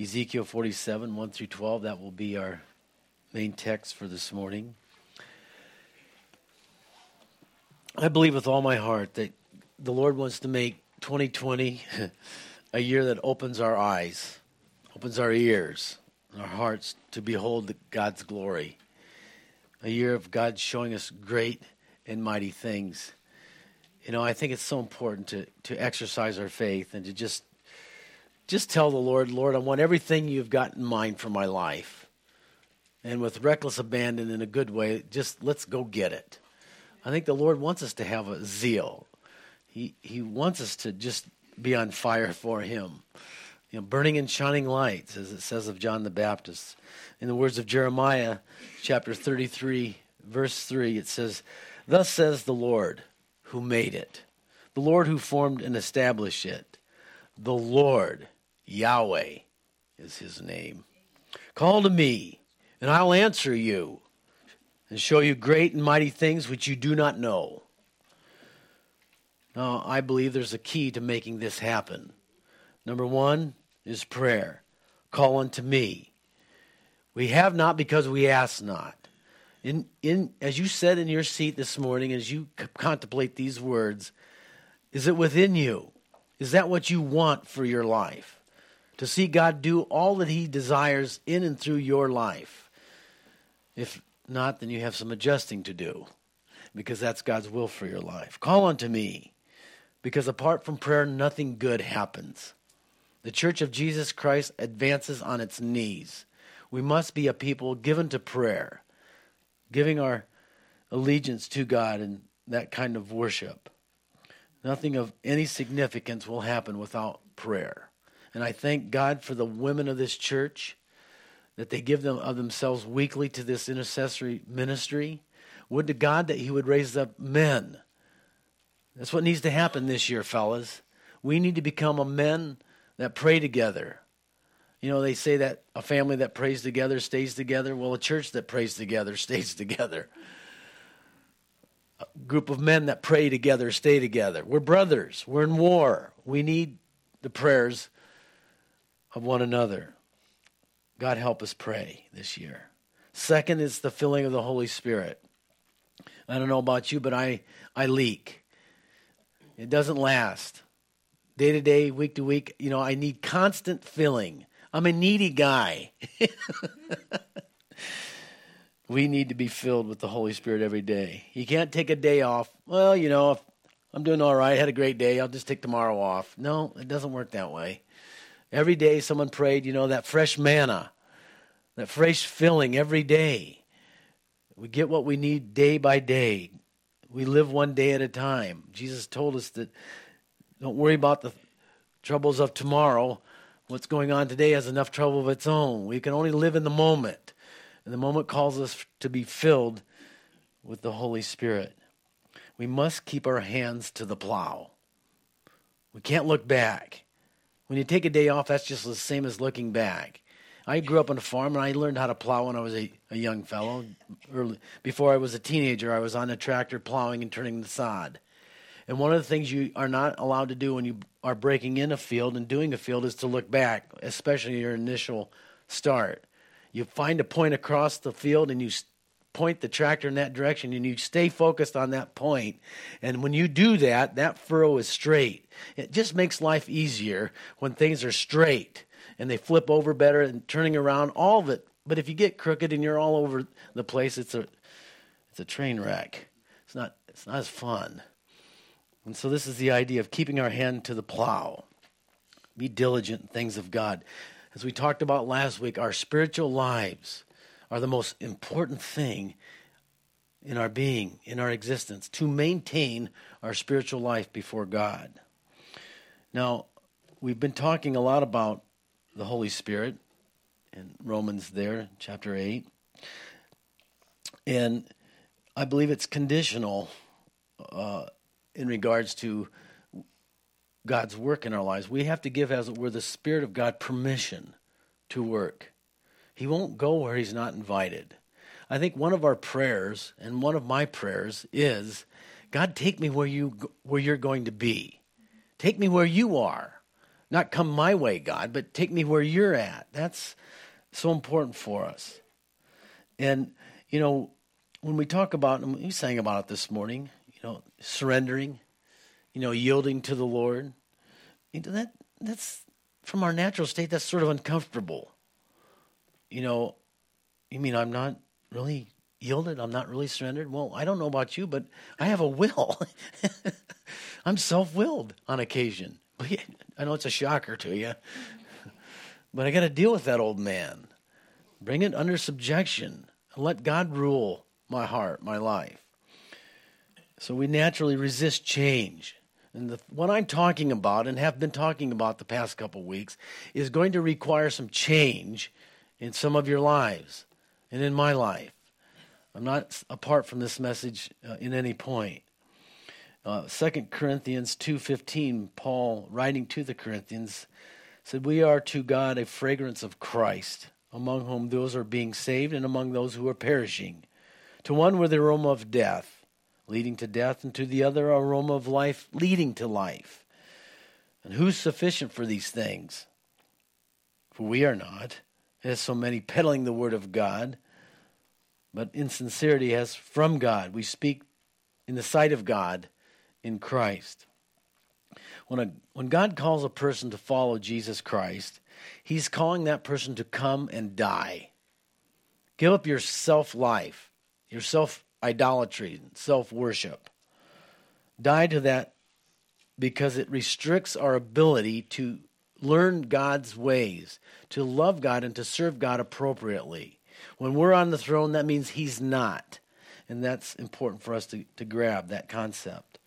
Ezekiel 47, 1 through 12. That will be our main text for this morning. I believe with all my heart that the Lord wants to make 2020 a year that opens our eyes, opens our ears, and our hearts to behold God's glory. A year of God showing us great and mighty things. You know, I think it's so important to, to exercise our faith and to just just tell the Lord, Lord, I want everything you've got in mind for my life. And with reckless abandon in a good way, just let's go get it. I think the Lord wants us to have a zeal. He He wants us to just be on fire for Him. You know, burning and shining lights, as it says of John the Baptist. In the words of Jeremiah, chapter 33, verse 3, it says, Thus says the Lord who made it, the Lord who formed and established it, the Lord, Yahweh is his name. Call to me, and I'll answer you and show you great and mighty things which you do not know. Now, I believe there's a key to making this happen. Number one is prayer. Call unto me. We have not because we ask not. In, in, as you said in your seat this morning, as you c- contemplate these words, is it within you? Is that what you want for your life? To see God do all that He desires in and through your life. If not, then you have some adjusting to do because that's God's will for your life. Call unto me because apart from prayer, nothing good happens. The Church of Jesus Christ advances on its knees. We must be a people given to prayer, giving our allegiance to God and that kind of worship. Nothing of any significance will happen without prayer. And I thank God for the women of this church that they give them of themselves weekly to this intercessory ministry. Would to God that He would raise up men. That's what needs to happen this year, fellas. We need to become a men that pray together. You know, they say that a family that prays together stays together. Well, a church that prays together stays together. A group of men that pray together stay together. We're brothers. We're in war. We need the prayers of one another. God help us pray this year. Second is the filling of the Holy Spirit. I don't know about you, but I, I leak. It doesn't last. Day to day, week to week, you know, I need constant filling. I'm a needy guy. we need to be filled with the Holy Spirit every day. You can't take a day off. Well, you know, if I'm doing all right, had a great day, I'll just take tomorrow off. No, it doesn't work that way. Every day someone prayed, you know, that fresh manna, that fresh filling every day. We get what we need day by day. We live one day at a time. Jesus told us that don't worry about the troubles of tomorrow. What's going on today has enough trouble of its own. We can only live in the moment. And the moment calls us to be filled with the Holy Spirit. We must keep our hands to the plow. We can't look back. When you take a day off, that's just the same as looking back. I grew up on a farm and I learned how to plow when I was a, a young fellow. Early, before I was a teenager, I was on a tractor plowing and turning the sod. And one of the things you are not allowed to do when you are breaking in a field and doing a field is to look back, especially your initial start. You find a point across the field and you point the tractor in that direction and you stay focused on that point. And when you do that, that furrow is straight. It just makes life easier when things are straight and they flip over better and turning around, all of it. But if you get crooked and you're all over the place, it's a it's a train wreck. It's not it's not as fun. And so this is the idea of keeping our hand to the plow. Be diligent in things of God. As we talked about last week, our spiritual lives are the most important thing in our being, in our existence, to maintain our spiritual life before God. Now, we've been talking a lot about the Holy Spirit in Romans there, chapter 8. And I believe it's conditional uh, in regards to God's work in our lives. We have to give, as it were, the Spirit of God permission to work. He won't go where He's not invited. I think one of our prayers, and one of my prayers, is God, take me where, you, where you're going to be. Take me where you are. Not come my way, God, but take me where you're at. That's so important for us. And, you know, when we talk about, and we sang about it this morning, you know, surrendering, you know, yielding to the Lord, you know, that, that's from our natural state, that's sort of uncomfortable. You know, you mean I'm not really yielded? I'm not really surrendered? Well, I don't know about you, but I have a will. I'm self willed on occasion. I know it's a shocker to you, but I got to deal with that old man. Bring it under subjection and let God rule my heart, my life. So we naturally resist change. And the, what I'm talking about and have been talking about the past couple weeks is going to require some change in some of your lives and in my life. I'm not apart from this message uh, in any point. Uh, 2 Corinthians 2:15, Paul writing to the Corinthians said, "We are to God a fragrance of Christ, among whom those are being saved and among those who are perishing. To one with the aroma of death, leading to death, and to the other aroma of life, leading to life. And who's sufficient for these things? For we are not, as so many peddling the word of God, but insincerity as from God. We speak in the sight of God in Christ. When, a, when God calls a person to follow Jesus Christ, he's calling that person to come and die. Give up your self life, your self idolatry, self worship. Die to that because it restricts our ability to learn God's ways, to love God, and to serve God appropriately. When we're on the throne, that means He's not. And that's important for us to, to grab that concept.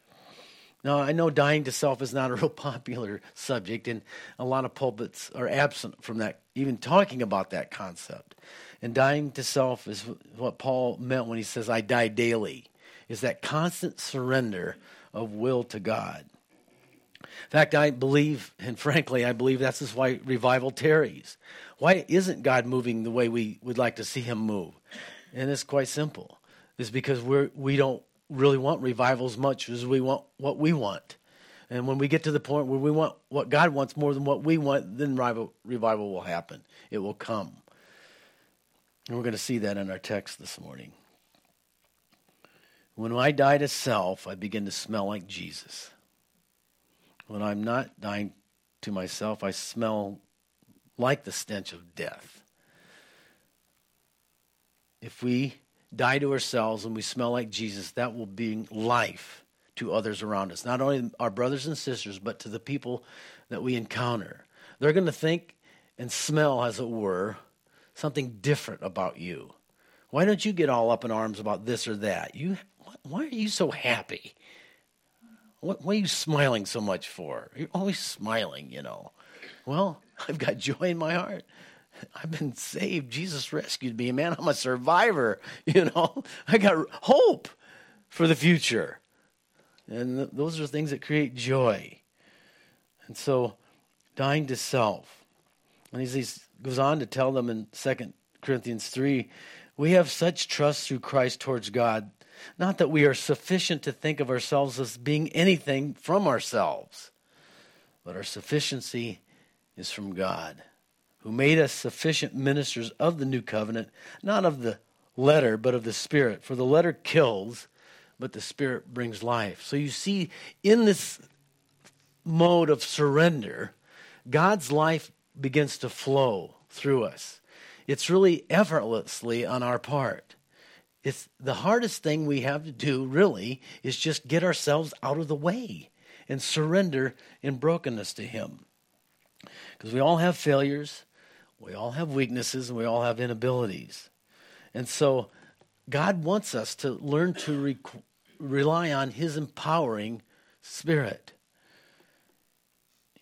Now, I know dying to self is not a real popular subject, and a lot of pulpits are absent from that, even talking about that concept. And dying to self is what Paul meant when he says, I die daily, is that constant surrender of will to God. In fact, I believe, and frankly, I believe that's just why revival tarries. Why isn't God moving the way we would like to see him move? And it's quite simple. It's because we're, we don't really want revival as much as we want what we want. And when we get to the point where we want what God wants more than what we want, then revival, revival will happen. It will come. And we're going to see that in our text this morning. When I die to self, I begin to smell like Jesus. When I'm not dying to myself, I smell like the stench of death. If we die to ourselves and we smell like Jesus, that will bring life to others around us. Not only our brothers and sisters, but to the people that we encounter. They're going to think and smell, as it were, something different about you. Why don't you get all up in arms about this or that? You, why are you so happy? What, what are you smiling so much for? You're always smiling, you know. Well, I've got joy in my heart. I've been saved. Jesus rescued me, man. I'm a survivor. You know, I got hope for the future. And th- those are things that create joy. And so, dying to self. And he goes on to tell them in 2 Corinthians 3 we have such trust through Christ towards God, not that we are sufficient to think of ourselves as being anything from ourselves, but our sufficiency is from God who made us sufficient ministers of the new covenant, not of the letter, but of the Spirit. For the letter kills, but the Spirit brings life. So you see, in this mode of surrender, God's life begins to flow through us. It's really effortlessly on our part. It's the hardest thing we have to do, really, is just get ourselves out of the way and surrender in brokenness to Him. Because we all have failures, we all have weaknesses and we all have inabilities. And so God wants us to learn to re- rely on His empowering spirit.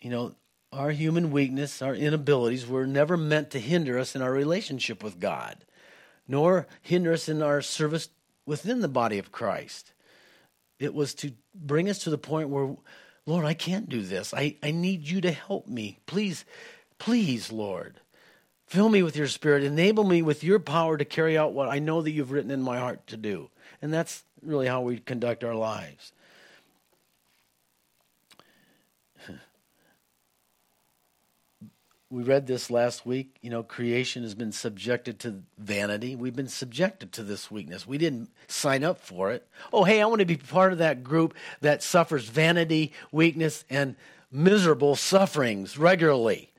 You know, our human weakness, our inabilities were never meant to hinder us in our relationship with God, nor hinder us in our service within the body of Christ. It was to bring us to the point where, Lord, I can't do this. I, I need you to help me. Please, please, Lord. Fill me with your spirit. Enable me with your power to carry out what I know that you've written in my heart to do. And that's really how we conduct our lives. We read this last week. You know, creation has been subjected to vanity. We've been subjected to this weakness. We didn't sign up for it. Oh, hey, I want to be part of that group that suffers vanity, weakness, and miserable sufferings regularly.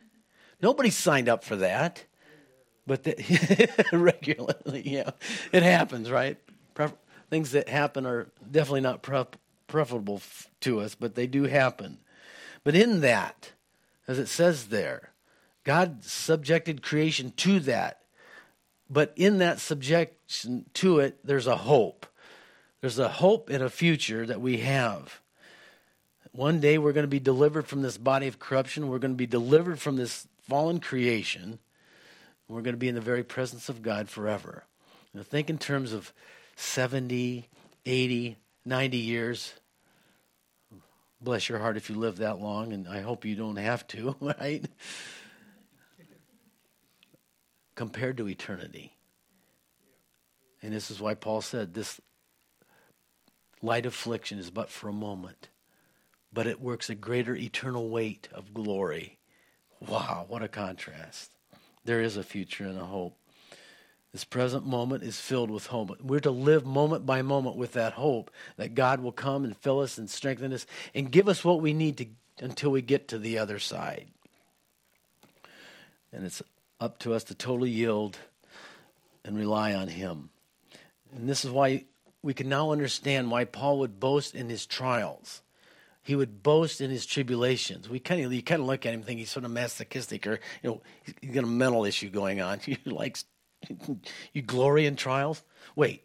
Nobody signed up for that. But the, regularly, yeah, it happens, right? things that happen are definitely not preferable f- to us, but they do happen. But in that, as it says there, God subjected creation to that. But in that subjection to it, there's a hope. There's a hope and a future that we have. One day we're going to be delivered from this body of corruption. We're going to be delivered from this fallen creation. We're going to be in the very presence of God forever. Now think in terms of 70, 80, 90 years. Bless your heart if you live that long, and I hope you don't have to, right? Compared to eternity. And this is why Paul said this light affliction is but for a moment, but it works a greater eternal weight of glory. Wow, what a contrast. There is a future and a hope. This present moment is filled with hope. We're to live moment by moment with that hope that God will come and fill us and strengthen us and give us what we need to until we get to the other side. And it's up to us to totally yield and rely on Him. And this is why we can now understand why Paul would boast in his trials. He would boast in his tribulations. We kind of you kind of look at him and think he's sort of masochistic or you know he's got a mental issue going on. He likes you glory in trials? Wait,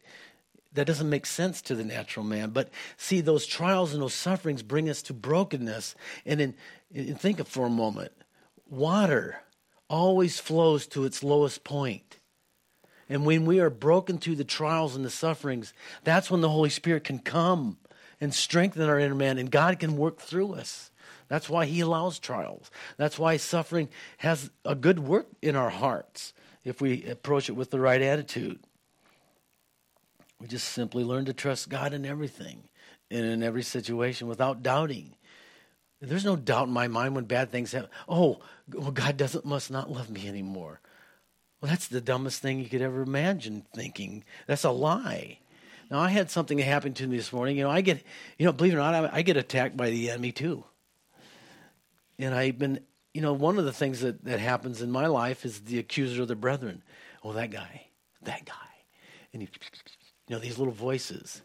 that doesn't make sense to the natural man. But see, those trials and those sufferings bring us to brokenness. And, in, and think of for a moment water always flows to its lowest point. And when we are broken through the trials and the sufferings, that's when the Holy Spirit can come and strengthen our inner man, and God can work through us. That's why He allows trials. That's why suffering has a good work in our hearts if we approach it with the right attitude. We just simply learn to trust God in everything and in every situation without doubting. There's no doubt in my mind when bad things happen. Oh, well, God doesn't must not love me anymore. Well, that's the dumbest thing you could ever imagine thinking. That's a lie. Now, I had something that happened to me this morning. You know, I get, you know, believe it or not, I, I get attacked by the enemy too. And I've been you know, one of the things that, that happens in my life is the accuser of the brethren. Oh, that guy, that guy. And you, you know, these little voices.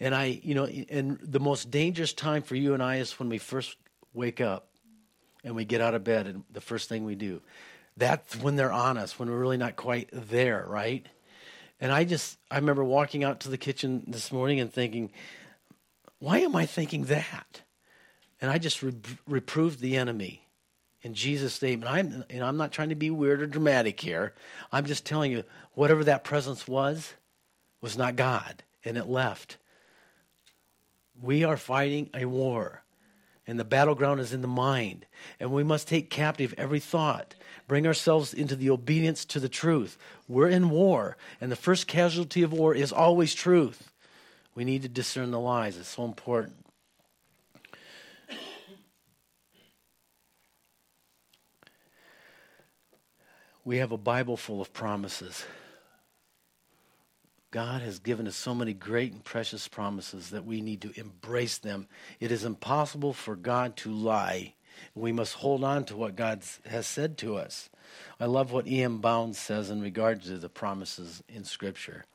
And I, you know, and the most dangerous time for you and I is when we first wake up and we get out of bed and the first thing we do. That's when they're on us, when we're really not quite there, right? And I just, I remember walking out to the kitchen this morning and thinking, why am I thinking that? And I just re- reproved the enemy in Jesus' name. And I'm, and I'm not trying to be weird or dramatic here. I'm just telling you, whatever that presence was, was not God, and it left. We are fighting a war, and the battleground is in the mind. And we must take captive every thought, bring ourselves into the obedience to the truth. We're in war, and the first casualty of war is always truth. We need to discern the lies, it's so important. we have a Bible full of promises. God has given us so many great and precious promises that we need to embrace them. It is impossible for God to lie. We must hold on to what God has said to us. I love what E.M. Bounds says in regard to the promises in Scripture.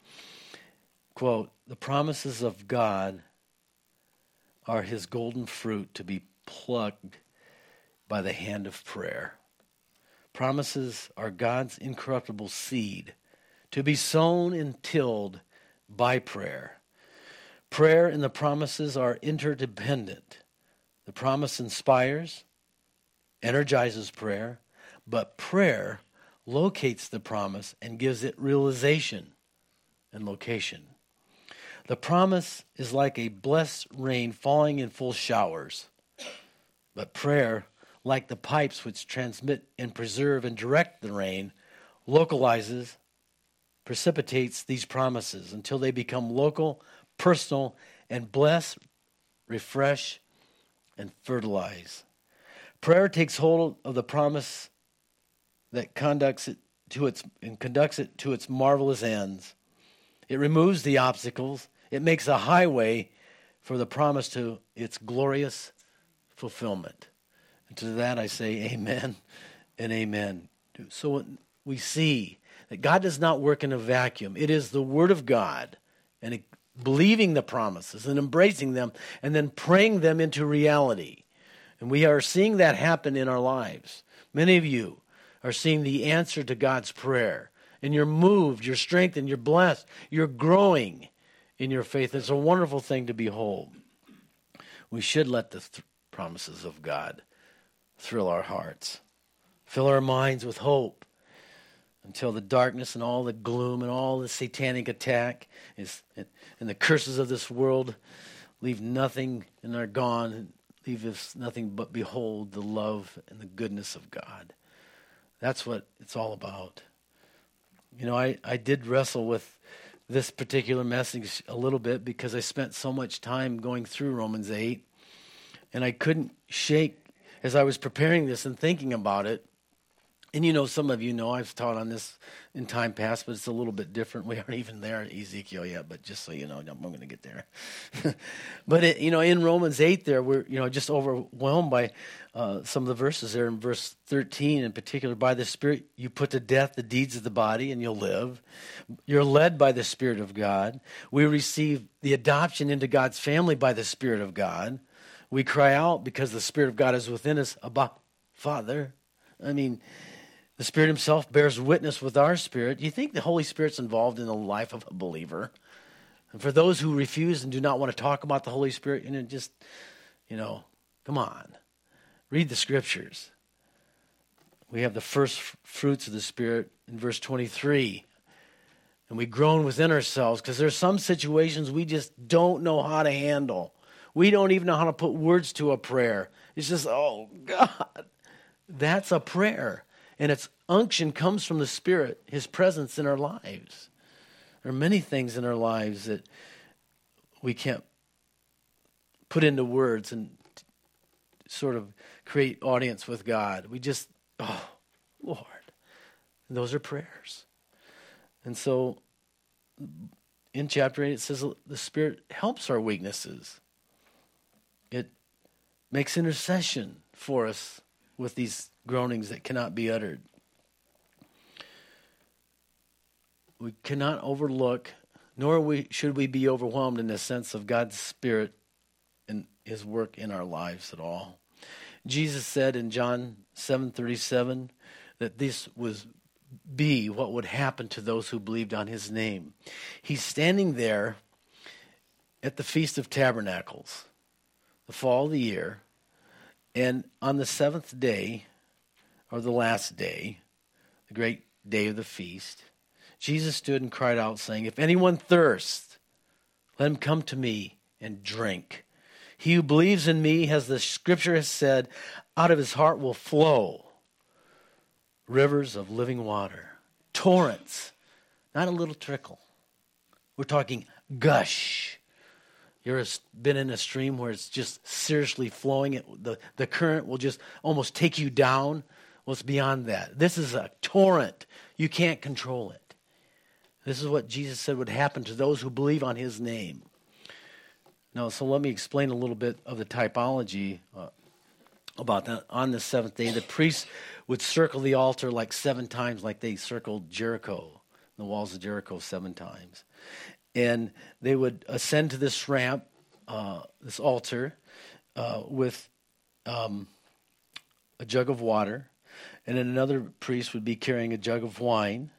Quote, the promises of God are his golden fruit to be plucked by the hand of prayer. Promises are God's incorruptible seed to be sown and tilled by prayer. Prayer and the promises are interdependent. The promise inspires, energizes prayer, but prayer locates the promise and gives it realization and location. The promise is like a blessed rain falling in full showers, but prayer like the pipes which transmit and preserve and direct the rain, localizes, precipitates these promises until they become local, personal, and bless, refresh, and fertilize. Prayer takes hold of the promise that conducts it to its and conducts it to its marvelous ends. It removes the obstacles. It makes a highway for the promise to its glorious fulfillment. And to that I say amen and amen. So we see that God does not work in a vacuum. It is the Word of God and it, believing the promises and embracing them and then praying them into reality. And we are seeing that happen in our lives. Many of you are seeing the answer to God's prayer. And you're moved, you're strengthened, you're blessed, you're growing in your faith. It's a wonderful thing to behold. We should let the th- promises of God thrill our hearts, fill our minds with hope until the darkness and all the gloom and all the satanic attack is, and the curses of this world leave nothing and are gone leave us nothing but behold the love and the goodness of God. That's what it's all about. You know, I, I did wrestle with this particular message a little bit because I spent so much time going through Romans 8 and I couldn't shake as I was preparing this and thinking about it and you know, some of you know I've taught on this in time past, but it's a little bit different. We aren't even there at Ezekiel yet, but just so you know, I'm going to get there. but it, you know, in Romans eight, there we're you know just overwhelmed by uh, some of the verses there in verse 13 in particular. By the Spirit, you put to death the deeds of the body, and you'll live. You're led by the Spirit of God. We receive the adoption into God's family by the Spirit of God. We cry out because the Spirit of God is within us. Abba Father. I mean the Spirit Himself bears witness with our spirit. Do you think the Holy Spirit's involved in the life of a believer? And for those who refuse and do not want to talk about the Holy Spirit, you know, just, you know, come on. Read the scriptures. We have the first fruits of the Spirit in verse 23. And we groan within ourselves because there's some situations we just don't know how to handle. We don't even know how to put words to a prayer. It's just, oh, God. That's a prayer and its unction comes from the Spirit, His presence in our lives. There are many things in our lives that we can't put into words and sort of create audience with God. We just, oh, Lord. And those are prayers. And so in chapter 8, it says the Spirit helps our weaknesses, it makes intercession for us with these groanings that cannot be uttered. We cannot overlook, nor we, should we be overwhelmed in the sense of God's Spirit and His work in our lives at all. Jesus said in John 7:37 that this was be what would happen to those who believed on his name. He's standing there at the Feast of Tabernacles, the fall of the year, and on the seventh day, or the last day, the great day of the feast, Jesus stood and cried out, saying, If anyone thirsts, let him come to me and drink. He who believes in me, as the scripture has said, out of his heart will flow rivers of living water, torrents, not a little trickle. We're talking gush. You ever been in a stream where it's just seriously flowing? It, the, the current will just almost take you down. It's beyond that. This is a torrent. You can't control it. This is what Jesus said would happen to those who believe on his name. Now, so let me explain a little bit of the typology uh, about that. On the seventh day, the priests would circle the altar like seven times, like they circled Jericho, the walls of Jericho, seven times. And they would ascend to this ramp, uh, this altar, uh, with um, a jug of water and then another priest would be carrying a jug of wine.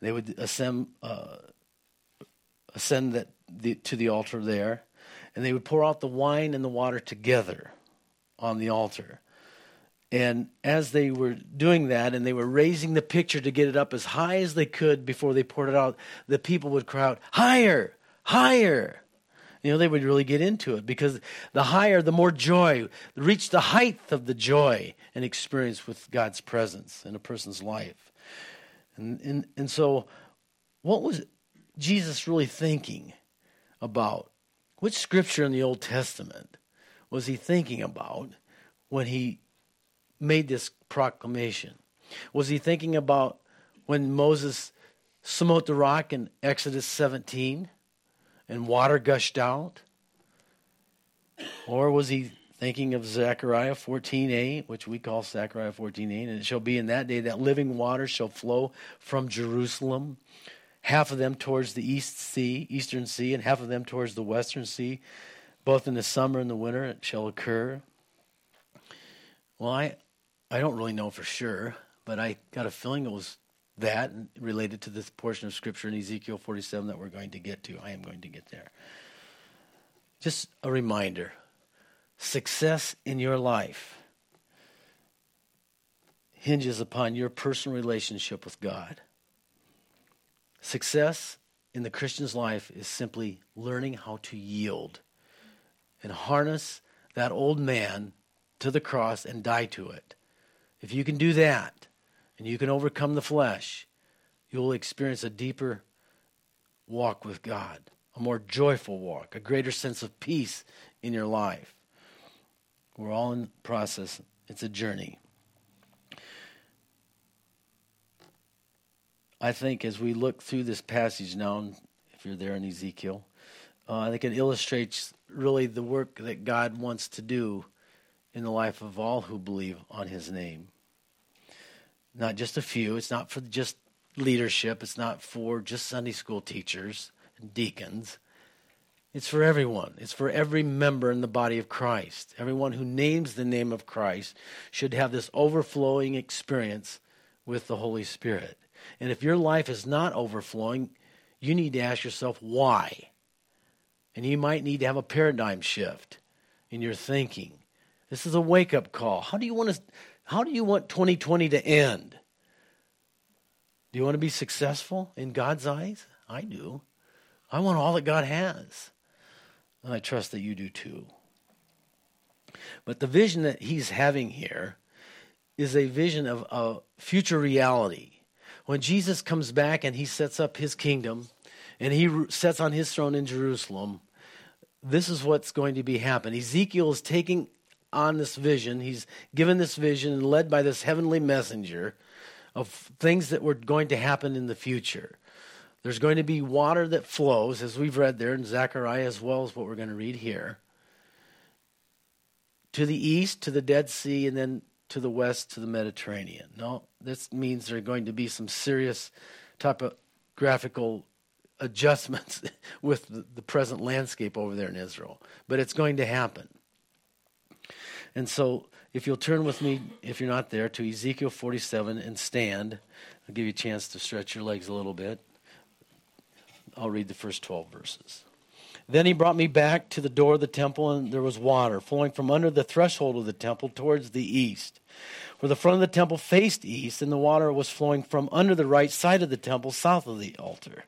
They would ascend, uh, ascend that the, to the altar there, and they would pour out the wine and the water together on the altar. And as they were doing that, and they were raising the picture to get it up as high as they could before they poured it out, the people would cry out, "Higher, higher!" You know, they would really get into it because the higher, the more joy, reach the height of the joy and experience with God's presence in a person's life. And, and, and so, what was Jesus really thinking about? Which scripture in the Old Testament was he thinking about when he made this proclamation? Was he thinking about when Moses smote the rock in Exodus 17 and water gushed out? Or was he thinking of Zechariah 14:8, which we call Zechariah 14:8, and it shall be in that day that living water shall flow from Jerusalem, half of them towards the east sea, eastern sea, and half of them towards the western sea, both in the summer and the winter it shall occur. Well, I I don't really know for sure, but I got a feeling it was that related to this portion of scripture in Ezekiel 47 that we're going to get to. I am going to get there. Just a reminder success in your life hinges upon your personal relationship with God. Success in the Christian's life is simply learning how to yield and harness that old man to the cross and die to it. If you can do that and you can overcome the flesh, you'll experience a deeper walk with God, a more joyful walk, a greater sense of peace in your life. We're all in process, it's a journey. I think as we look through this passage now, if you're there in Ezekiel, uh, I think it illustrates really the work that God wants to do in the life of all who believe on his name. Not just a few, it's not for just leadership, it's not for just Sunday school teachers and deacons. It's for everyone. It's for every member in the body of Christ. Everyone who names the name of Christ should have this overflowing experience with the Holy Spirit. And if your life is not overflowing, you need to ask yourself why. And you might need to have a paradigm shift in your thinking. This is a wake up call. How do you want to how do you want 2020 to end? Do you want to be successful in God's eyes? I do. I want all that God has. And I trust that you do too. But the vision that he's having here is a vision of a future reality. When Jesus comes back and he sets up his kingdom and he sets on his throne in Jerusalem, this is what's going to be happening. Ezekiel is taking on this vision. He's given this vision and led by this heavenly messenger of things that were going to happen in the future. There's going to be water that flows, as we've read there in Zechariah, as well as what we're going to read here, to the east, to the Dead Sea, and then to the west, to the Mediterranean. No, this means there are going to be some serious topographical adjustments with the, the present landscape over there in Israel. But it's going to happen. And so, if you'll turn with me, if you're not there, to Ezekiel 47 and stand, I'll give you a chance to stretch your legs a little bit. I'll read the first 12 verses. Then he brought me back to the door of the temple, and there was water flowing from under the threshold of the temple towards the east. For the front of the temple faced east, and the water was flowing from under the right side of the temple, south of the altar.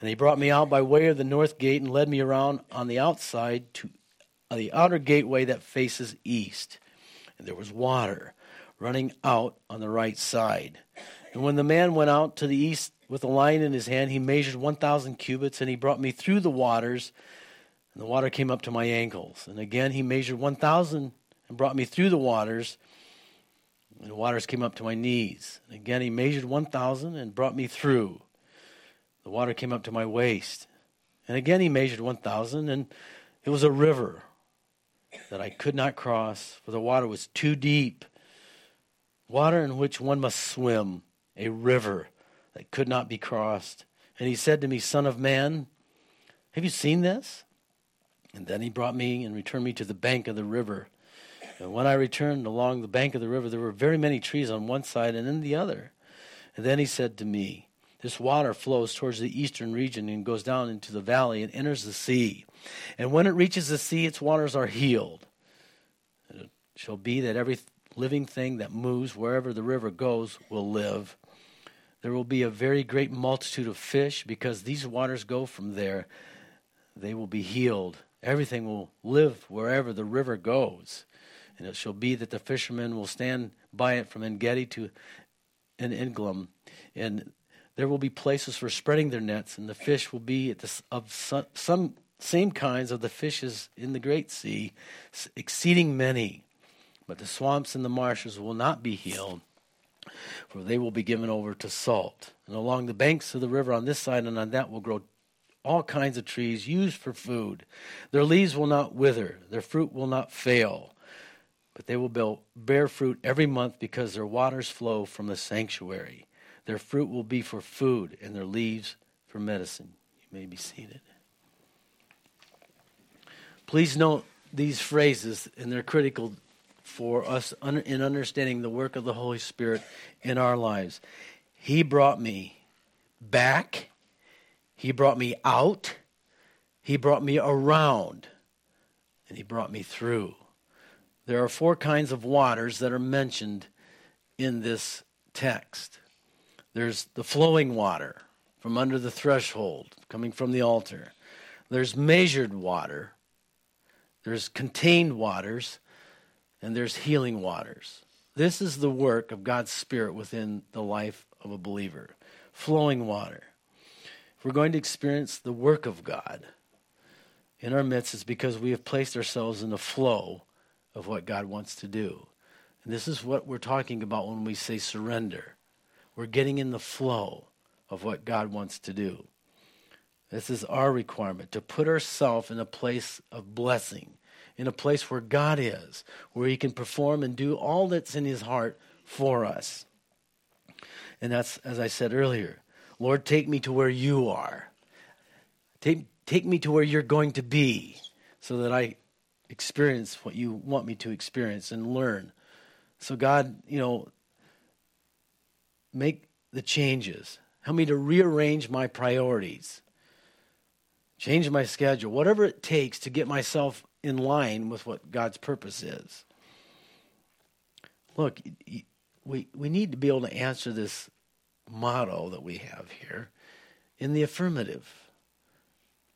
And he brought me out by way of the north gate and led me around on the outside to the outer gateway that faces east. And there was water running out on the right side. And when the man went out to the east with a line in his hand, he measured 1,000 cubits, and he brought me through the waters, and the water came up to my ankles. And again, he measured 1,000 and brought me through the waters, and the waters came up to my knees. And again, he measured 1,000 and brought me through. The water came up to my waist. And again, he measured 1,000, and it was a river that I could not cross, for the water was too deep. Water in which one must swim, a river that could not be crossed. And he said to me, Son of man, have you seen this? And then he brought me and returned me to the bank of the river. And when I returned along the bank of the river, there were very many trees on one side and in the other. And then he said to me, This water flows towards the eastern region and goes down into the valley and enters the sea. And when it reaches the sea, its waters are healed. It shall be that every living thing that moves wherever the river goes will live. There will be a very great multitude of fish because these waters go from there. They will be healed. Everything will live wherever the river goes. And it shall be that the fishermen will stand by it from Engedi to En Eglaim. And there will be places for spreading their nets, and the fish will be the, of some, some same kinds of the fishes in the great sea, exceeding many. But the swamps and the marshes will not be healed for they will be given over to salt. And along the banks of the river on this side and on that will grow all kinds of trees used for food. Their leaves will not wither, their fruit will not fail, but they will bear fruit every month because their waters flow from the sanctuary. Their fruit will be for food, and their leaves for medicine. You may be seated. Please note these phrases, and they're critical for us in understanding the work of the Holy Spirit in our lives. He brought me back, He brought me out, He brought me around, and He brought me through. There are four kinds of waters that are mentioned in this text there's the flowing water from under the threshold, coming from the altar. There's measured water. There's contained waters and there's healing waters. This is the work of God's Spirit within the life of a believer. Flowing water. If we're going to experience the work of God in our midst, it's because we have placed ourselves in the flow of what God wants to do. And this is what we're talking about when we say surrender. We're getting in the flow of what God wants to do. This is our requirement to put ourselves in a place of blessing in a place where God is, where He can perform and do all that's in His heart for us. And that's, as I said earlier, Lord, take me to where you are. Take, take me to where you're going to be so that I experience what you want me to experience and learn. So, God, you know, make the changes. Help me to rearrange my priorities, change my schedule, whatever it takes to get myself in line with what God's purpose is. Look, we, we need to be able to answer this motto that we have here in the affirmative.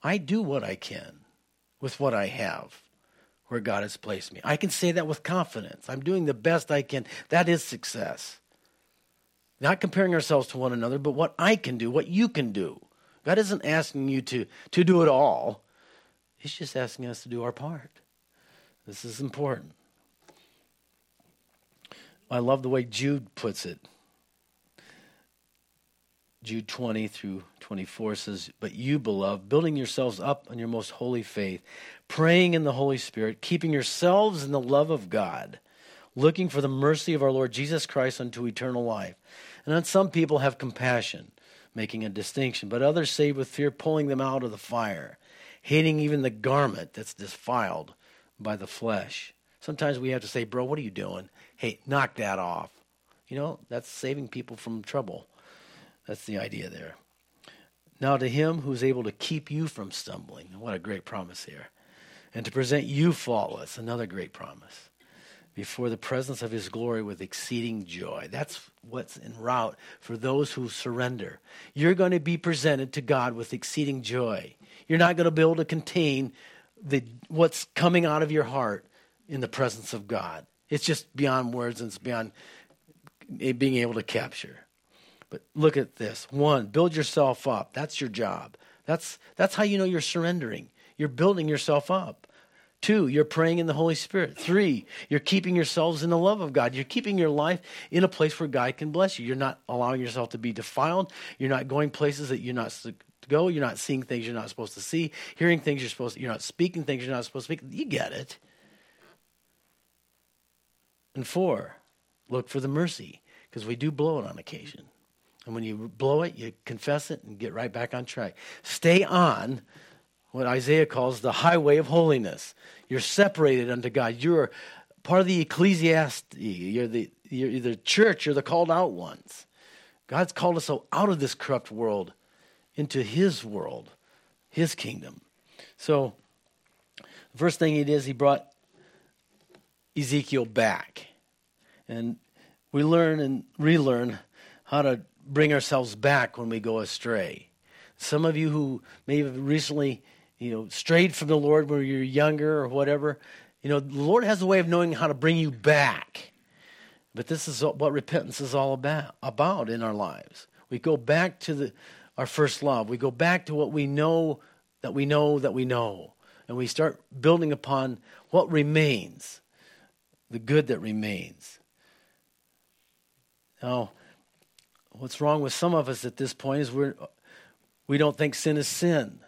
I do what I can with what I have where God has placed me. I can say that with confidence. I'm doing the best I can. That is success. Not comparing ourselves to one another, but what I can do, what you can do. God isn't asking you to, to do it all. He's just asking us to do our part. This is important. I love the way Jude puts it. Jude 20 through 24 says, But you, beloved, building yourselves up on your most holy faith, praying in the Holy Spirit, keeping yourselves in the love of God, looking for the mercy of our Lord Jesus Christ unto eternal life. And some people have compassion, making a distinction, but others save with fear, pulling them out of the fire hating even the garment that's defiled by the flesh. Sometimes we have to say, Bro, what are you doing? Hey, knock that off. You know, that's saving people from trouble. That's the idea there. Now, to him who's able to keep you from stumbling, what a great promise here, and to present you faultless, another great promise, before the presence of his glory with exceeding joy. That's what's en route for those who surrender. You're going to be presented to God with exceeding joy. You're not going to be able to contain the, what's coming out of your heart in the presence of God. It's just beyond words and it's beyond eh, being able to capture. But look at this. One, build yourself up. That's your job. That's, that's how you know you're surrendering. You're building yourself up. Two, you're praying in the Holy Spirit. Three, you're keeping yourselves in the love of God. You're keeping your life in a place where God can bless you. You're not allowing yourself to be defiled. You're not going places that you're not to go. You're not seeing things you're not supposed to see, hearing things you're supposed to, you're not speaking things you're not supposed to speak. You get it. And four, look for the mercy, because we do blow it on occasion. And when you blow it, you confess it and get right back on track. Stay on what Isaiah calls the highway of holiness. You're separated unto God. You're part of the ecclesiastes. You're the, you're the church. You're the called out ones. God's called us out of this corrupt world into his world, his kingdom. So, the first thing he did is he brought Ezekiel back. And we learn and relearn how to bring ourselves back when we go astray. Some of you who may have recently, you know, strayed from the Lord when you're younger or whatever, you know, the Lord has a way of knowing how to bring you back. But this is what repentance is all about, about in our lives. We go back to the our first love. We go back to what we know that we know that we know. And we start building upon what remains, the good that remains. Now, what's wrong with some of us at this point is we're, we don't think sin is sin.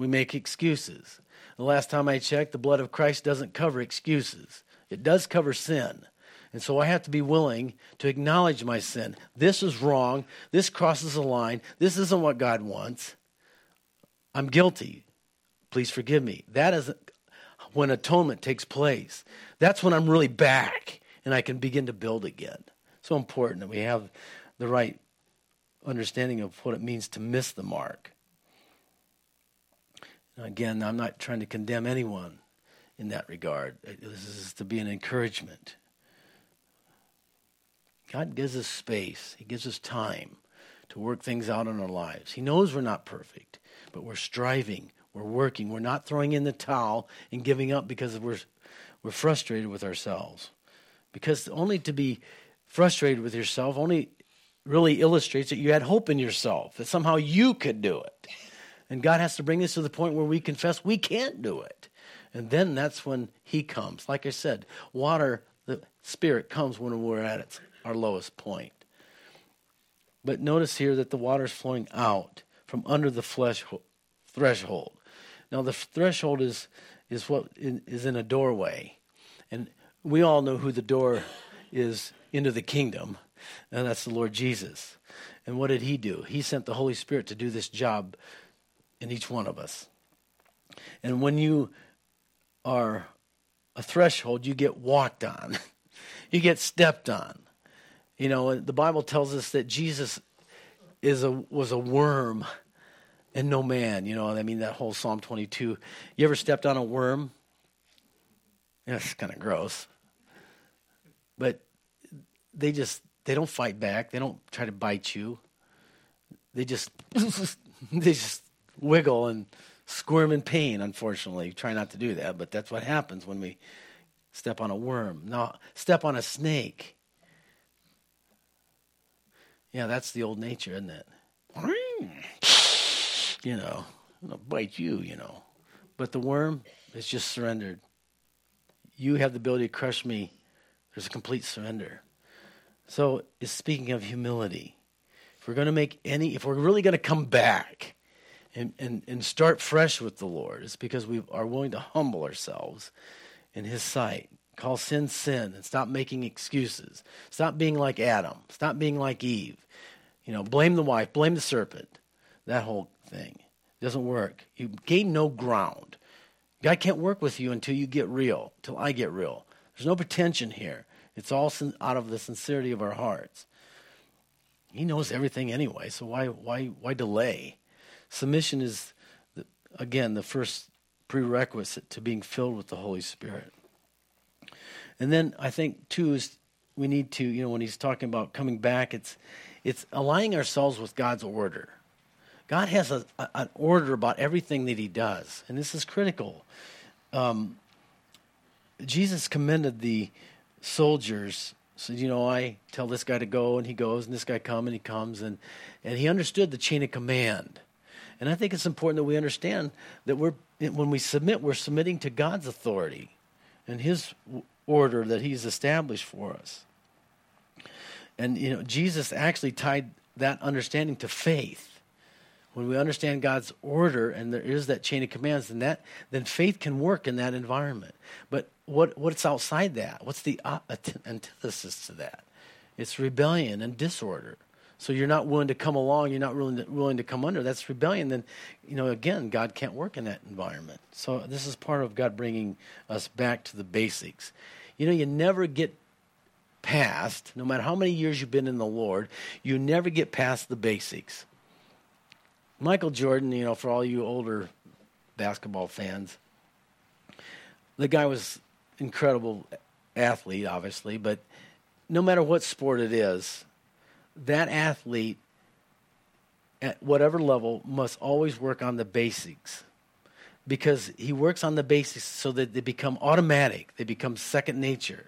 We make excuses. The last time I checked, the blood of Christ doesn't cover excuses, it does cover sin. And so I have to be willing to acknowledge my sin. This is wrong. This crosses a line. This isn't what God wants. I'm guilty. Please forgive me. That is when atonement takes place. That's when I'm really back and I can begin to build again. So important that we have the right understanding of what it means to miss the mark. Again, I'm not trying to condemn anyone in that regard. Uh, this is to be an encouragement. God gives us space, He gives us time to work things out in our lives. He knows we're not perfect, but we're striving, we're working, we're not throwing in the towel and giving up because we're, we're frustrated with ourselves. Because only to be frustrated with yourself only really illustrates that you had hope in yourself, that somehow you could do it. And God has to bring us to the point where we confess we can't do it. And then that's when He comes. Like I said, water, the Spirit comes when we're at its, our lowest point. But notice here that the water is flowing out from under the flesh threshold. Now, the threshold is, is what is in a doorway. And we all know who the door is into the kingdom, and that's the Lord Jesus. And what did he do? He sent the Holy Spirit to do this job in each one of us. And when you are a threshold, you get walked on, you get stepped on. You know, the Bible tells us that Jesus is a was a worm and no man. You know, I mean that whole Psalm 22. You ever stepped on a worm? Yeah, it's kind of gross. But they just they don't fight back. They don't try to bite you. They just they just wiggle and squirm in pain, unfortunately. Try not to do that, but that's what happens when we step on a worm. Now, step on a snake. Yeah, that's the old nature, isn't it? You know, to bite you, you know. But the worm is just surrendered. You have the ability to crush me. There's a complete surrender. So it's speaking of humility. If we're going to make any, if we're really going to come back, and, and, and start fresh with the Lord It's because we are willing to humble ourselves in His sight. Call sin sin and stop making excuses. Stop being like Adam. Stop being like Eve. You know, blame the wife, blame the serpent. That whole thing it doesn't work. You gain no ground. God can't work with you until you get real, until I get real. There's no pretension here. It's all out of the sincerity of our hearts. He knows everything anyway, so why why why delay? Submission is, again, the first prerequisite to being filled with the Holy Spirit. And then I think, too, is we need to, you know, when he's talking about coming back, it's, it's aligning ourselves with God's order. God has a, a, an order about everything that he does, and this is critical. Um, Jesus commended the soldiers said, you know, I tell this guy to go and he goes, and this guy come and he comes, and and he understood the chain of command. And I think it's important that we understand that we're, when we submit, we're submitting to God's authority and His order that He's established for us. And, you know, Jesus actually tied that understanding to faith. When we understand God's order and there is that chain of commands, then, that, then faith can work in that environment. But what, what's outside that? What's the uh, antithesis to that? It's rebellion and disorder so you're not willing to come along, you're not willing to, willing to come under, that's rebellion, then, you know, again, God can't work in that environment. So this is part of God bringing us back to the basics. You know, you never get past, no matter how many years you've been in the Lord, you never get past the basics. Michael Jordan, you know, for all you older basketball fans, the guy was incredible athlete, obviously, but no matter what sport it is, that athlete at whatever level must always work on the basics because he works on the basics so that they become automatic, they become second nature.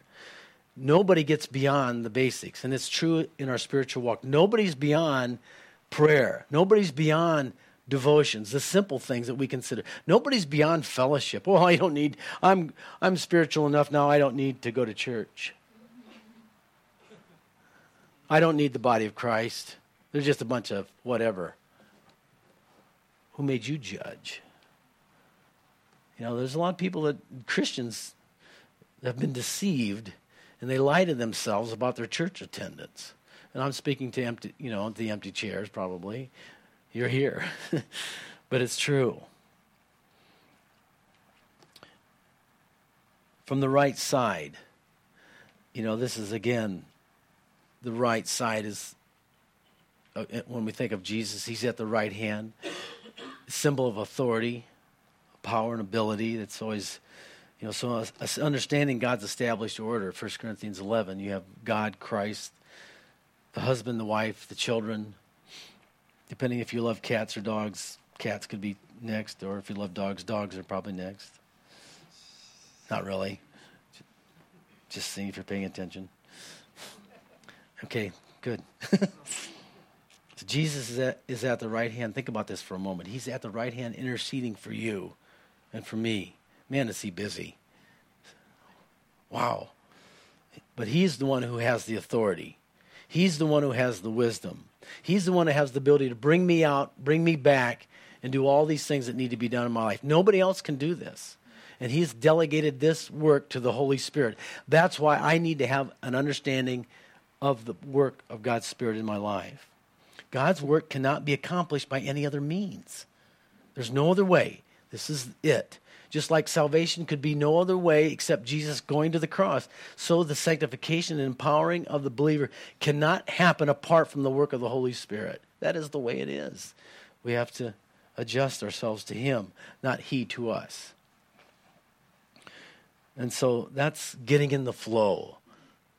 Nobody gets beyond the basics, and it's true in our spiritual walk. Nobody's beyond prayer, nobody's beyond devotions, the simple things that we consider. Nobody's beyond fellowship. Well, I don't need I'm I'm spiritual enough now I don't need to go to church. I don't need the body of Christ. They're just a bunch of whatever. Who made you judge? You know, there's a lot of people that Christians have been deceived and they lie to themselves about their church attendance. And I'm speaking to empty, you know, the empty chairs probably. You're here. but it's true. From the right side, you know, this is again, the right side is, uh, when we think of Jesus, he's at the right hand, symbol of authority, power, and ability. That's always, you know, so understanding God's established order, 1 Corinthians 11, you have God, Christ, the husband, the wife, the children. Depending if you love cats or dogs, cats could be next, or if you love dogs, dogs are probably next. Not really. Just seeing if you're paying attention. Okay, good. so Jesus is at, is at the right hand. Think about this for a moment. He's at the right hand interceding for you and for me. Man, is he busy. Wow. But he's the one who has the authority. He's the one who has the wisdom. He's the one who has the ability to bring me out, bring me back, and do all these things that need to be done in my life. Nobody else can do this. And He's delegated this work to the Holy Spirit. That's why I need to have an understanding of the work of God's Spirit in my life. God's work cannot be accomplished by any other means. There's no other way. This is it. Just like salvation could be no other way except Jesus going to the cross, so the sanctification and empowering of the believer cannot happen apart from the work of the Holy Spirit. That is the way it is. We have to adjust ourselves to Him, not He to us. And so that's getting in the flow,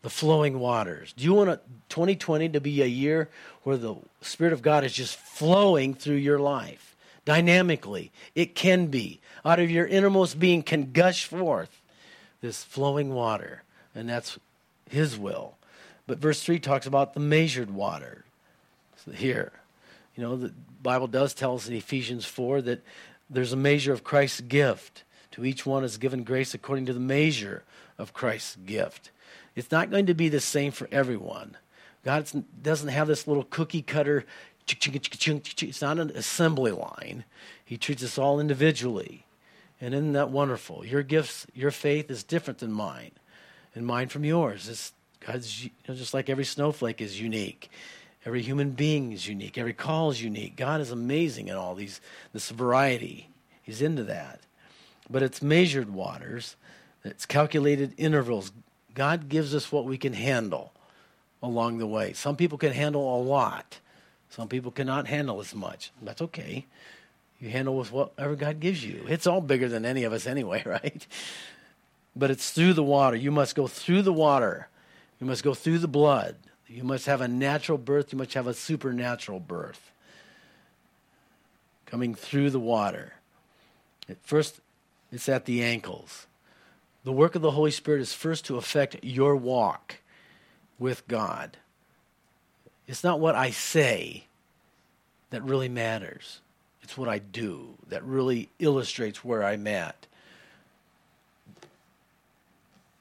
the flowing waters. Do you want 2020 to be a year where the Spirit of God is just flowing through your life dynamically? It can be out of your innermost being can gush forth this flowing water, and that's His will. But verse 3 talks about the measured water. So here, you know, the Bible does tell us in Ephesians 4 that there's a measure of Christ's gift. To each one is given grace according to the measure of Christ's gift. It's not going to be the same for everyone. God doesn't have this little cookie cutter, it's not an assembly line. He treats us all individually. And isn't that wonderful? Your gifts, your faith is different than mine, and mine from yours. It's God's you know, just like every snowflake is unique. Every human being is unique. Every call is unique. God is amazing in all these this variety. He's into that. But it's measured waters. It's calculated intervals. God gives us what we can handle along the way. Some people can handle a lot. Some people cannot handle as much. That's okay. You handle with whatever God gives you. It's all bigger than any of us anyway, right? But it's through the water. You must go through the water. You must go through the blood. You must have a natural birth. You must have a supernatural birth. Coming through the water. At first, it's at the ankles. The work of the Holy Spirit is first to affect your walk with God. It's not what I say that really matters. It's what I do that really illustrates where I'm at.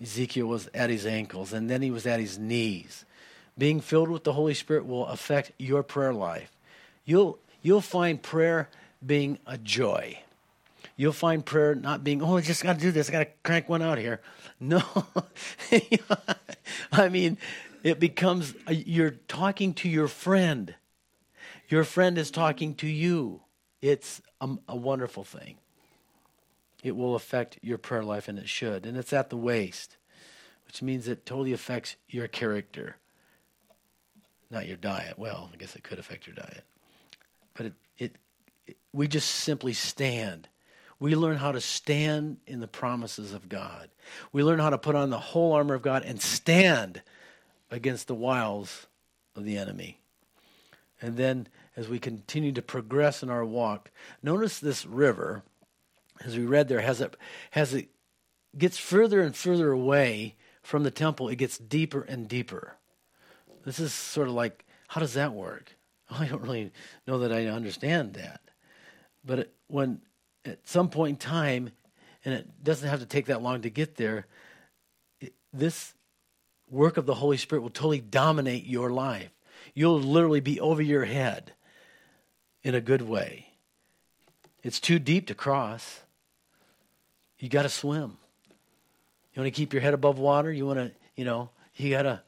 Ezekiel was at his ankles, and then he was at his knees. Being filled with the Holy Spirit will affect your prayer life. You'll, you'll find prayer being a joy. You'll find prayer not being, oh, I just got to do this. I got to crank one out here. No. I mean, it becomes, uh, you're talking to your friend. Your friend is talking to you. It's a, a wonderful thing. It will affect your prayer life, and it should. And it's at the waist, which means it totally affects your character, not your diet. Well, I guess it could affect your diet. But it, it, it we just simply stand. We learn how to stand in the promises of God. We learn how to put on the whole armor of God and stand against the wiles of the enemy. And then as we continue to progress in our walk. Notice this river, as we read there, has it has it gets further and further away from the temple. It gets deeper and deeper. This is sort of like, how does that work? I don't really know that I understand that. But it, when at some point in time, and it doesn't have to take that long to get there, it, this work of the Holy Spirit will totally dominate your life. You'll literally be over your head in a good way. It's too deep to cross. You got to swim. You want to keep your head above water? You want to, you know, you got to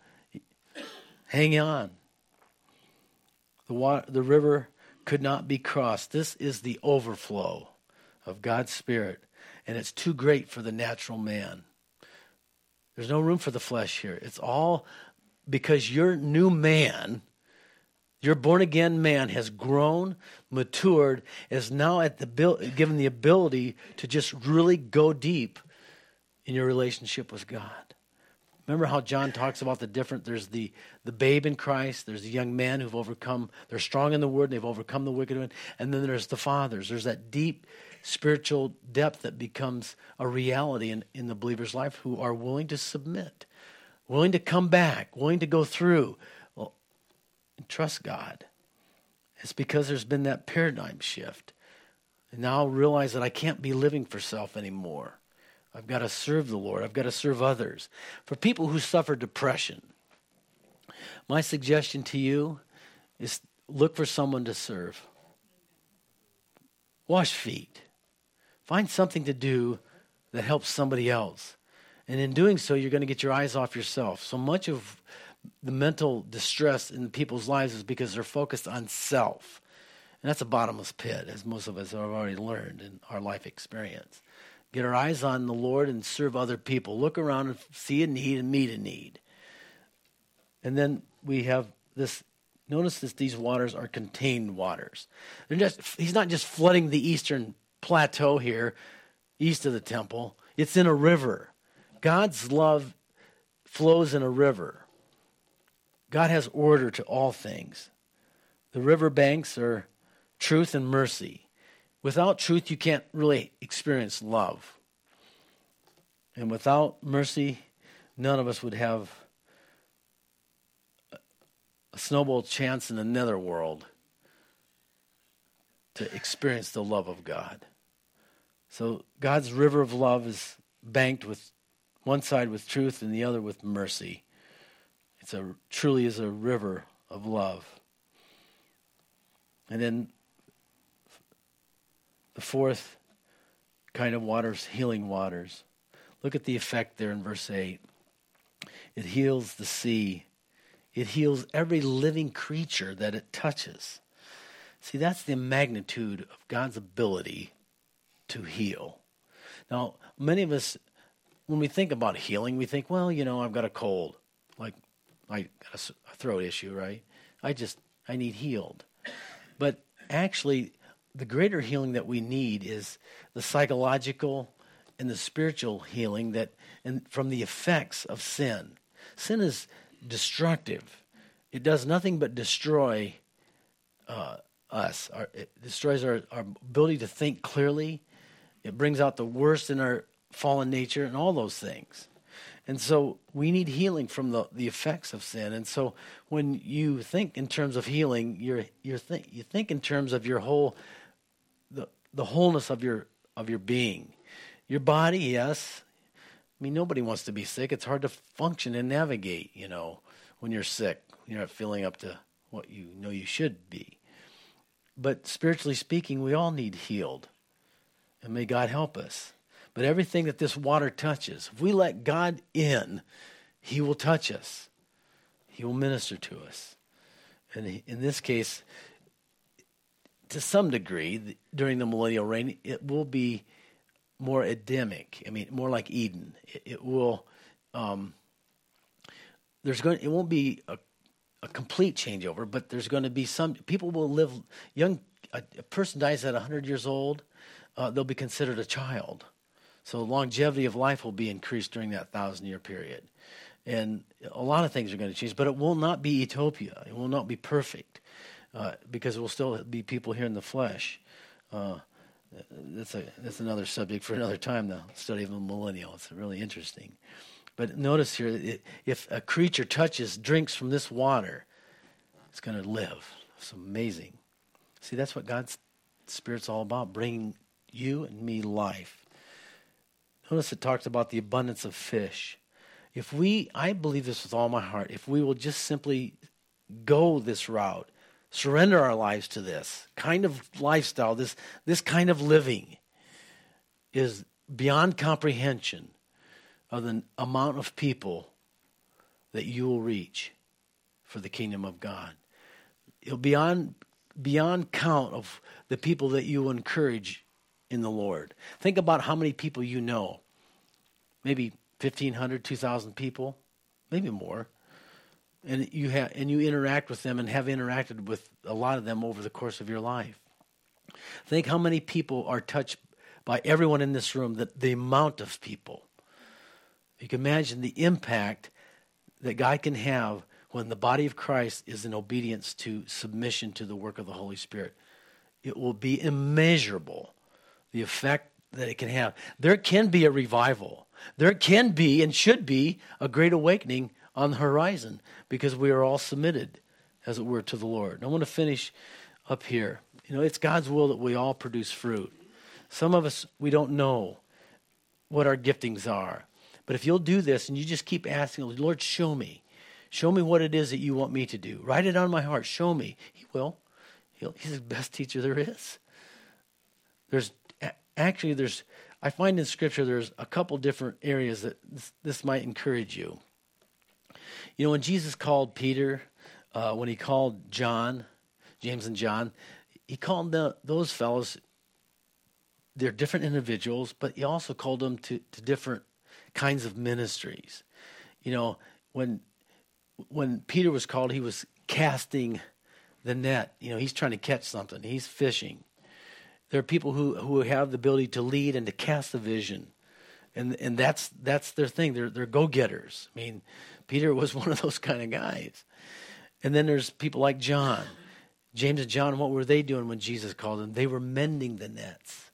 hang on. The water, the river could not be crossed. This is the overflow of God's Spirit, and it's too great for the natural man. There's no room for the flesh here. It's all because your new man, your born again man, has grown, matured, is now at the given the ability to just really go deep in your relationship with God. Remember how John talks about the different there's the the babe in Christ, there's the young men who've overcome, they're strong in the word, and they've overcome the wicked one, and then there's the fathers. There's that deep spiritual depth that becomes a reality in, in the believer's life who are willing to submit, willing to come back, willing to go through. Well, trust God. It's because there's been that paradigm shift. And now i realize that I can't be living for self anymore. I've got to serve the Lord. I've got to serve others. For people who suffer depression, my suggestion to you is look for someone to serve. Wash feet. Find something to do that helps somebody else. And in doing so, you're going to get your eyes off yourself. So much of the mental distress in people's lives is because they're focused on self. And that's a bottomless pit, as most of us have already learned in our life experience. Get our eyes on the Lord and serve other people. Look around and see a need and meet a need. And then we have this notice that these waters are contained waters. They're just he's not just flooding the eastern plateau here, east of the temple. It's in a river. God's love flows in a river. God has order to all things. The river banks are truth and mercy. Without truth, you can't really experience love. And without mercy, none of us would have a snowball chance in another world to experience the love of God. So God's river of love is banked with one side with truth and the other with mercy. It's a truly is a river of love. And then the fourth kind of waters, healing waters. Look at the effect there in verse 8. It heals the sea. It heals every living creature that it touches. See, that's the magnitude of God's ability to heal. Now, many of us, when we think about healing, we think, well, you know, I've got a cold, like I got a throat issue, right? I just, I need healed. But actually, the greater healing that we need is the psychological and the spiritual healing that, and from the effects of sin. Sin is destructive. It does nothing but destroy uh, us. Our, it destroys our, our ability to think clearly it brings out the worst in our fallen nature and all those things. And so we need healing from the, the effects of sin. And so when you think in terms of healing, you're, you're th- you think in terms of your whole, the, the wholeness of your, of your being. Your body, yes. I mean, nobody wants to be sick. It's hard to function and navigate, you know, when you're sick. You're not feeling up to what you know you should be. But spiritually speaking, we all need healed. And may God help us. But everything that this water touches, if we let God in, He will touch us. He will minister to us. And in this case, to some degree, during the millennial reign, it will be more Edenic. I mean, more like Eden. It, it will. Um, there's going. It won't be a, a complete changeover, but there's going to be some. People will live. Young. A, a person dies at 100 years old uh, they'll be considered a child. So longevity of life will be increased during that thousand year period. And a lot of things are going to change, but it will not be utopia. It will not be perfect uh, because it will still be people here in the flesh. Uh, that's, a, that's another subject for another time, the study of the millennial. It's really interesting. But notice here, it, if a creature touches, drinks from this water, it's going to live. It's amazing. See, that's what God's Spirit's all about, bringing you and me life. Notice it talks about the abundance of fish. if we, I believe this with all my heart, if we will just simply go this route, surrender our lives to this kind of lifestyle, this, this kind of living is beyond comprehension of the amount of people that you will reach for the kingdom of God. It'll beyond beyond count of the people that you encourage in the Lord. Think about how many people you know. Maybe 1500, 2000 people, maybe more. And you have and you interact with them and have interacted with a lot of them over the course of your life. Think how many people are touched by everyone in this room, that the amount of people. You can imagine the impact that God can have when the body of Christ is in obedience to submission to the work of the Holy Spirit. It will be immeasurable, the effect that it can have. There can be a revival. There can be and should be a great awakening on the horizon because we are all submitted, as it were, to the Lord. And I want to finish up here. You know, it's God's will that we all produce fruit. Some of us, we don't know what our giftings are. But if you'll do this and you just keep asking, Lord, show me. Show me what it is that you want me to do. Write it on my heart. Show me. He will. He'll, he's the best teacher there is. There's actually there's I find in Scripture there's a couple different areas that this, this might encourage you. You know, when Jesus called Peter, uh, when he called John, James and John, he called the, those fellows. They're different individuals, but he also called them to, to different kinds of ministries. You know, when when Peter was called, he was casting the net. You know, he's trying to catch something. He's fishing. There are people who, who have the ability to lead and to cast the vision. And and that's that's their thing. They're they're go getters. I mean, Peter was one of those kind of guys. And then there's people like John. James and John, what were they doing when Jesus called them? They were mending the nets.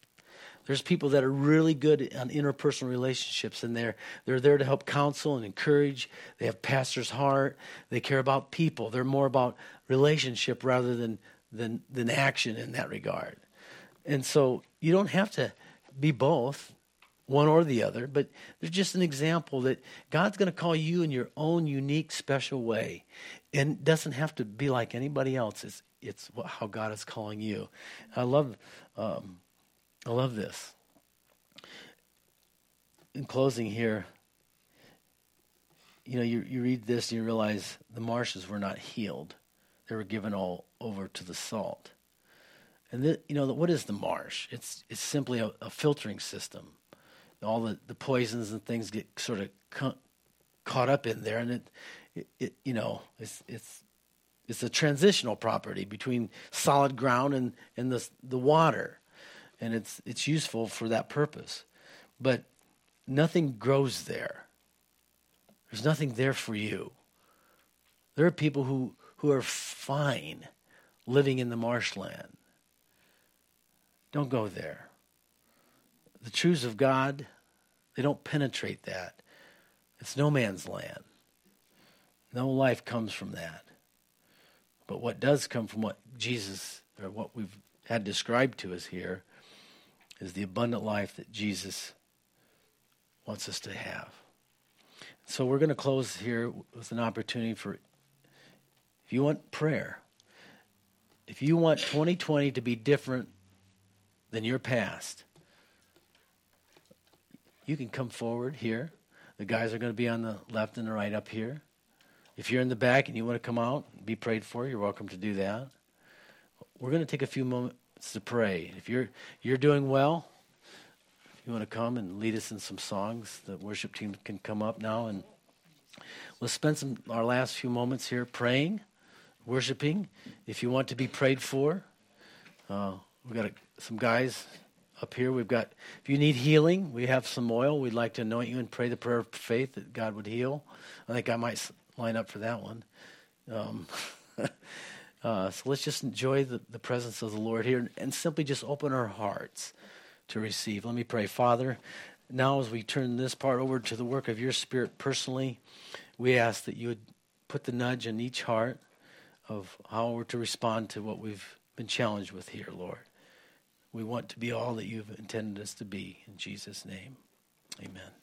There's people that are really good on interpersonal relationships, and they're they're there to help counsel and encourage. They have pastor's heart. They care about people. They're more about relationship rather than than than action in that regard. And so you don't have to be both, one or the other, but there's just an example that God's going to call you in your own unique, special way, and doesn't have to be like anybody else. It's it's how God is calling you. I love. Um, I love this. In closing here, you know, you, you read this and you realize the marshes were not healed. They were given all over to the salt. And the, you know, what is the marsh? It's, it's simply a, a filtering system. All the, the poisons and things get sort of ca- caught up in there, and it, it, it, you know, it's, it's, it's a transitional property between solid ground and, and the, the water and it's it's useful for that purpose. But nothing grows there. There's nothing there for you. There are people who, who are fine living in the marshland. Don't go there. The truths of God, they don't penetrate that. It's no man's land. No life comes from that. But what does come from what Jesus, or what we've had described to us here, is the abundant life that Jesus wants us to have. So we're going to close here with an opportunity for if you want prayer, if you want 2020 to be different than your past, you can come forward here. The guys are going to be on the left and the right up here. If you're in the back and you want to come out, be prayed for, you're welcome to do that. We're going to take a few moments to pray. If you're you're doing well, if you want to come and lead us in some songs, the worship team can come up now and we'll spend some our last few moments here praying, worshiping. If you want to be prayed for, uh, we've got a, some guys up here. We've got if you need healing, we have some oil. We'd like to anoint you and pray the prayer of faith that God would heal. I think I might line up for that one. Um, Uh, so let's just enjoy the, the presence of the Lord here and, and simply just open our hearts to receive. Let me pray. Father, now as we turn this part over to the work of your Spirit personally, we ask that you would put the nudge in each heart of how we're to respond to what we've been challenged with here, Lord. We want to be all that you've intended us to be. In Jesus' name, amen.